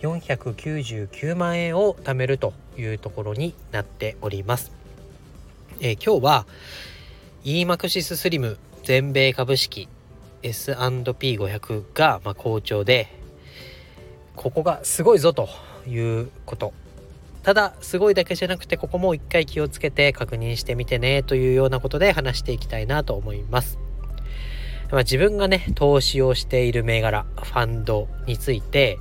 499万円を貯めるというところになっております。えー、今日は EMAXIS スリム全米株式 S&P500 がま好調でここがすごいぞということただすごいだけじゃなくてここも一回気をつけて確認してみてねというようなことで話していきたいなと思います。まあ、自分がね投資をしている銘柄ファンドについて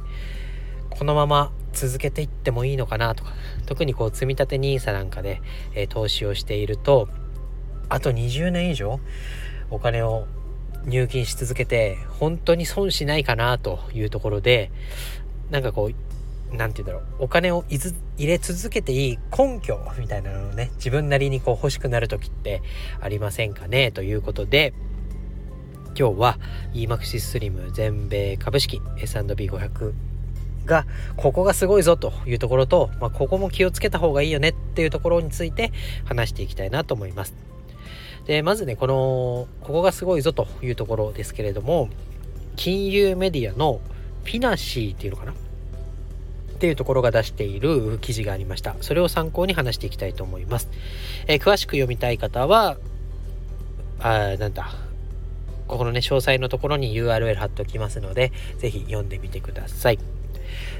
このまま続けていってもいいのかなとか特にこう積立 NISA なんかで、えー、投資をしているとあと20年以上お金を入金し続けて本当に損しないかなというところでなんかこう何て言うんだろうお金を入れ続けていい根拠みたいなのをね自分なりにこう欲しくなる時ってありませんかねということで今日は EMAXIS スリム全米株式 S&P500 がここがすごいぞというところと、まあ、ここも気をつけた方がいいよねっていうところについて話していきたいなと思います。でまずねこのここがすごいぞというところですけれども金融メディアのフィナシーっていうのかな？っていうところが出している記事がありました。それを参考に話していきたいと思います。えー、詳しく読みたい方は、あなんだ、ここのね、詳細のところに URL 貼っておきますので、ぜひ読んでみてください。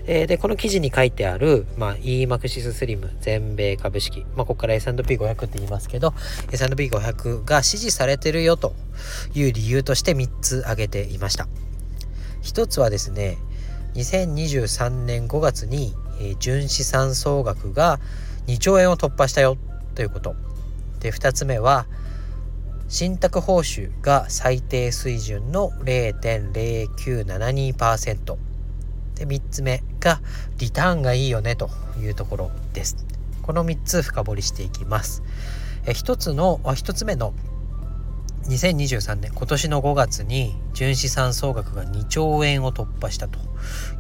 えー、で、この記事に書いてある、まあ、EMAXIS SLIM 全米株式、まあ、ここから S&P500 って言いますけど、S&P500 が支持されてるよという理由として3つ挙げていました。1つはですね、2023年5月に、えー、純資産総額が2兆円を突破したよということ。で、2つ目は、信託報酬が最低水準の0.0972%。で3つ目がリターンがいいよねというところですこの3つ深掘りしていきますえ1つの1つ目の2023年今年の5月に純資産総額が2兆円を突破したと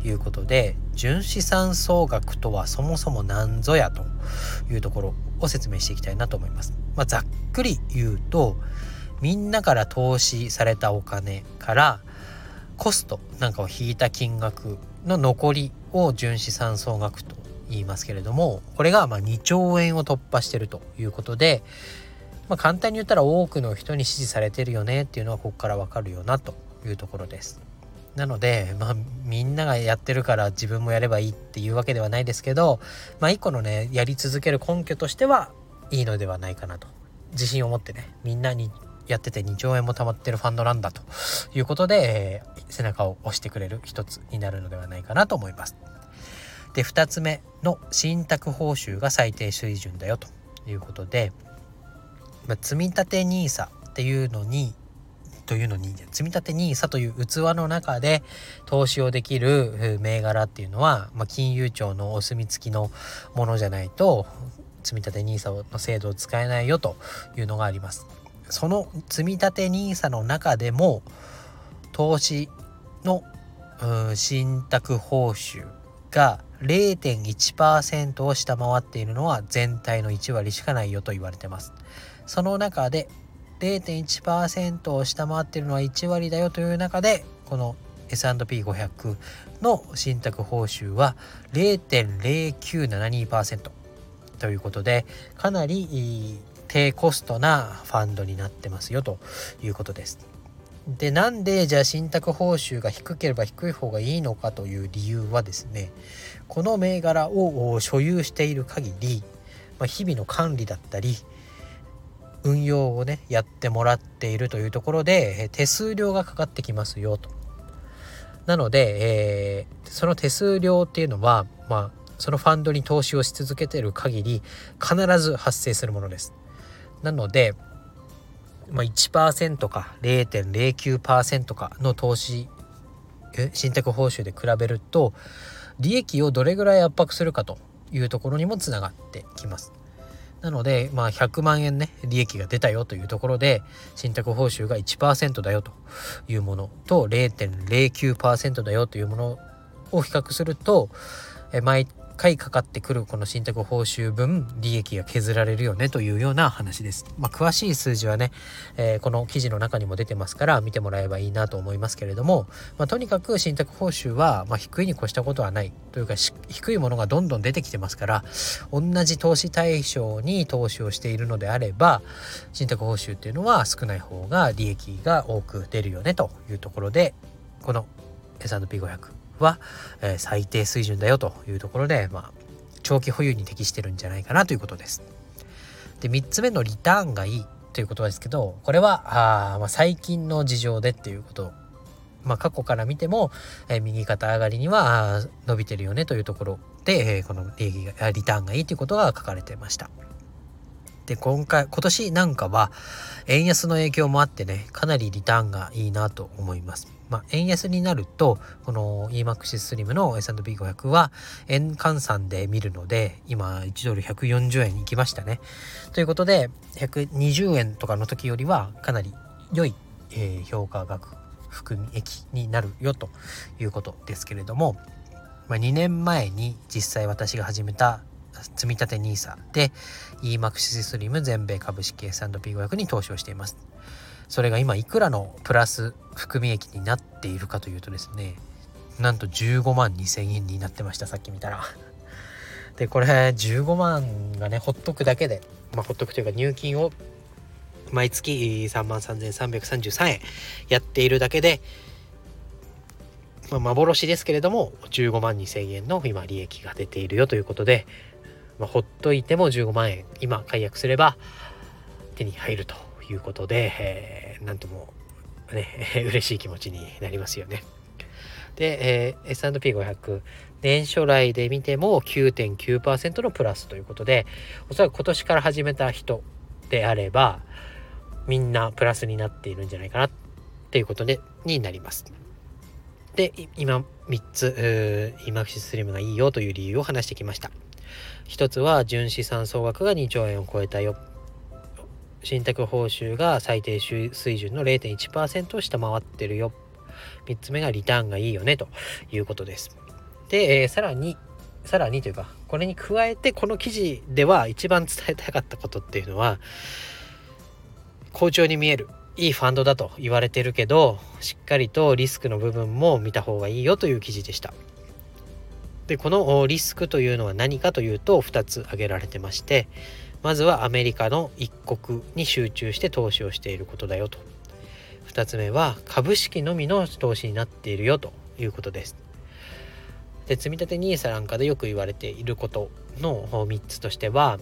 いうことで純資産総額とはそもそも何ぞやというところを説明していきたいなと思います。まあ、ざっくり言うとみんなから投資されたお金からコストなんかを引いた金額の残りを純資産総額と言いますけれどもこれがま2兆円を突破してるということで、まあ、簡単に言ったら多くの人に支持されてるよねっていうのはここからわかるよなというところです。なので、まあ、みんながやってるから自分もやればいいっていうわけではないですけど、まあ、一個のねやり続ける根拠としてはいいのではないかなと自信を持ってねみんなにやってて2兆円も貯まってるファンドなんだということで、えー、背中を押してくれる一つになるのではないかなと思います。で2つ目の信託報酬が最低水準だよということで、まあ、積立 NISA っていうのにというのに積立 NISA という器の中で投資をできる銘柄っていうのは、まあ、金融庁のお墨付きのものじゃないと積立 NISA の制度を使えないよというのがあります。その積立 NISA の中でも投資の信託報酬が0.1%を下回っているのは全体の1割しかないよと言われてます。その中で0.1%を下回っているのは1割だよという中でこの S&P500 の信託報酬は0.0972%ということでかなり低コストなファンドになってますよということです。でなんでじゃあ信託報酬が低ければ低い方がいいのかという理由はですねこの銘柄を所有している限り、まあ、日々の管理だったり運用をねやってもらっているというところで手数料がかかってきますよと。なので、えー、その手数料っていうのはまあそのファンドに投資をし続けている限り必ず発生するものです。なので、まあ、1%か0.09%かの投資信託報酬で比べると利益をどれぐらい圧迫するかというところにもつながってきます。なので、まあ、100万円ね利益が出たよというところで信託報酬が1%だよというものと0.09%だよというものを比較すると毎回かかってくるこの信託報酬分利益が削られるよねというような話です。まあ、詳しい数字はね、えー、この記事の中にも出てますから見てもらえばいいなと思いますけれども、まあ、とにかく信託報酬はま低いに越したことはないというか低いものがどんどん出てきてますから同じ投資対象に投資をしているのであれば信託報酬っていうのは少ない方が利益が多く出るよねというところでこの S&P500 は、えー、最低水準だよというところで、まあ、長期保有に適してるんじゃないかなということです。で3つ目のリターンがいいということですけどこれはあ、まあ、最近の事情でっていうことまあ、過去から見ても、えー、右肩上がりには伸びてるよねというところで、えー、この利益がリターンがいいということが書かれてました。で今回今年なんかは円安の影響もあってねかなりリターンがいいなと思います。まあ、円安になるとこの EMAXSSLIM の S&P500 は円換算で見るので今1ドル140円に行きましたね。ということで120円とかの時よりはかなり良い、えー、評価額含み益になるよということですけれども、まあ、2年前に実際私が始めた積立 NISA で EMAXSLIM 全米株式 S&P500 に投資をしています。それが今いくらのプラス含み益になっているかというとですねなんと15万2000円になってましたさっき見たら でこれ15万がねほっとくだけでまあほっとくというか入金を毎月3万3333円やっているだけで、まあ、幻ですけれども15万2000円の今利益が出ているよということで、まあ、ほっといても15万円今解約すれば手に入るということで、えー、なんともね、嬉しい気持ちになりますよね。で、えー、S&P500 年初来で見ても9.9%のプラスということでおそらく今年から始めた人であればみんなプラスになっているんじゃないかなっていうことでになります。で今3つ今マクシスリムがいいよという理由を話してきました。一つは純資産総額が2兆円を超えたよ信託報酬が最低水準の0.1%を下回ってるよ。3つ目がリターンがいいよねということです。で、えー、さらに、さらにというか、これに加えてこの記事では一番伝えたかったことっていうのは、好調に見える。いいファンドだと言われてるけど、しっかりとリスクの部分も見た方がいいよという記事でした。で、このリスクというのは何かというと2つ挙げられてまして、まずはアメリカの一国に集中して投資をしていることだよと。2つ目は株式のみの投資になっているよということです。で積立 NISA なんかでよく言われていることの3つとしては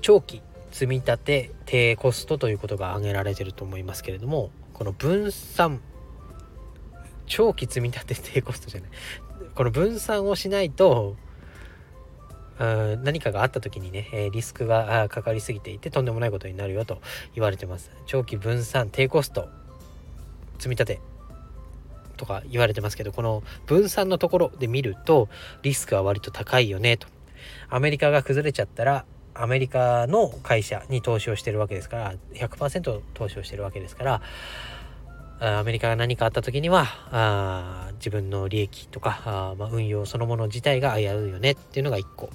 長期積み立て低コストということが挙げられてると思いますけれどもこの分散長期積み立て低コストじゃない。この分散をしないと何かがあった時にね、えリスクがかかりすぎていてとんでもないことになるよと言われてます。長期分散低コスト積み立てとか言われてますけどこの分散のところで見るとリスクは割と高いよねと。アメリカが崩れちゃったらアメリカの会社に投資をしてるわけですから100%投資をしてるわけですからアメリカが何かあった時にはあ自分の利益とかあ、まあ、運用そのもの自体が危ういよねっていうのが1個。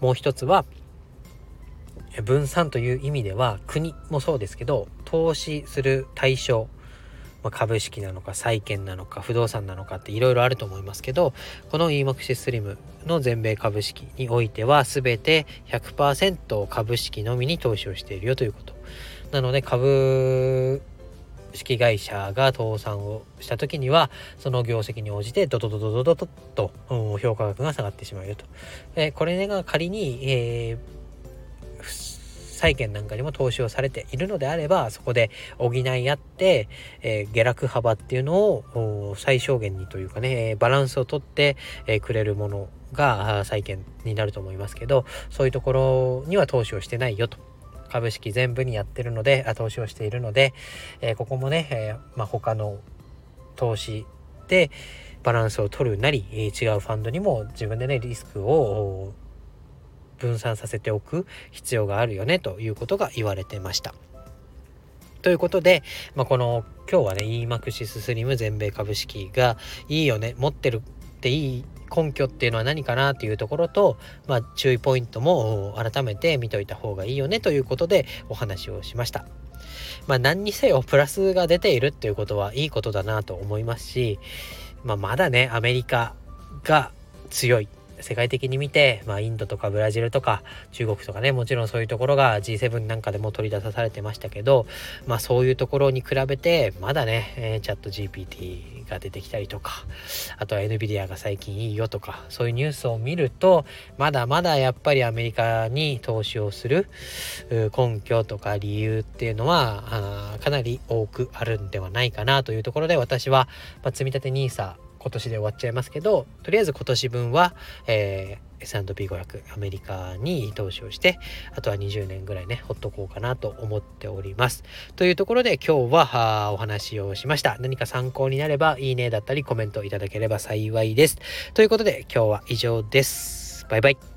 もう一つは分散という意味では国もそうですけど投資する対象、まあ、株式なのか債券なのか不動産なのかっていろいろあると思いますけどこの EMAXIS SLIM の全米株式においては全て100%株式のみに投資をしているよということ。なので株式会社が倒産をした時にはその業績に応じてドドドドドドドと、うん、評価額が下がってしまうよと。えこれが仮に、えー債券なんかにも投資をされているのであればそこで補い合って、えー、下落幅っていうのを最小限にというかねバランスをとって、えー、くれるものが債券になると思いますけどそういうところには投資をしてないよと。株式全部にやってるので投資をしているので、えー、ここもね、えーまあ、他の投資でバランスを取るなり、違うファンドにも自分でねリスクを分散させておく必要があるよねということが言われてました。ということで、まあ、この今日はね EMAXIS スリム全米株式がいいよね持ってるっていい根拠っていうのは何かなっていうところと、まあ、注意ポイントも改めて見といた方がいいよねということでお話をしました。まあ何にせよプラスが出ているっていうことはいいことだなと思いますし、まあ、まだねアメリカが強い世界的に見て、まあ、インドとかブラジルとか中国とかねもちろんそういうところが G7 なんかでも取り出さされてましたけど、まあ、そういうところに比べてまだね、えー、チャット GPT が出てきたりとかあとは NVIDIA が最近いいよとかそういうニュースを見るとまだまだやっぱりアメリカに投資をする根拠とか理由っていうのはかなり多くあるんではないかなというところで私は、まあ、積立 NISA 今年で終わっちゃいますけどとりあえず今年分は、えー、S&P500 アメリカに投資をしてあとは20年ぐらいねほっとこうかなと思っております。というところで今日はお話をしました。何か参考になればいいねだったりコメントいただければ幸いです。ということで今日は以上です。バイバイ。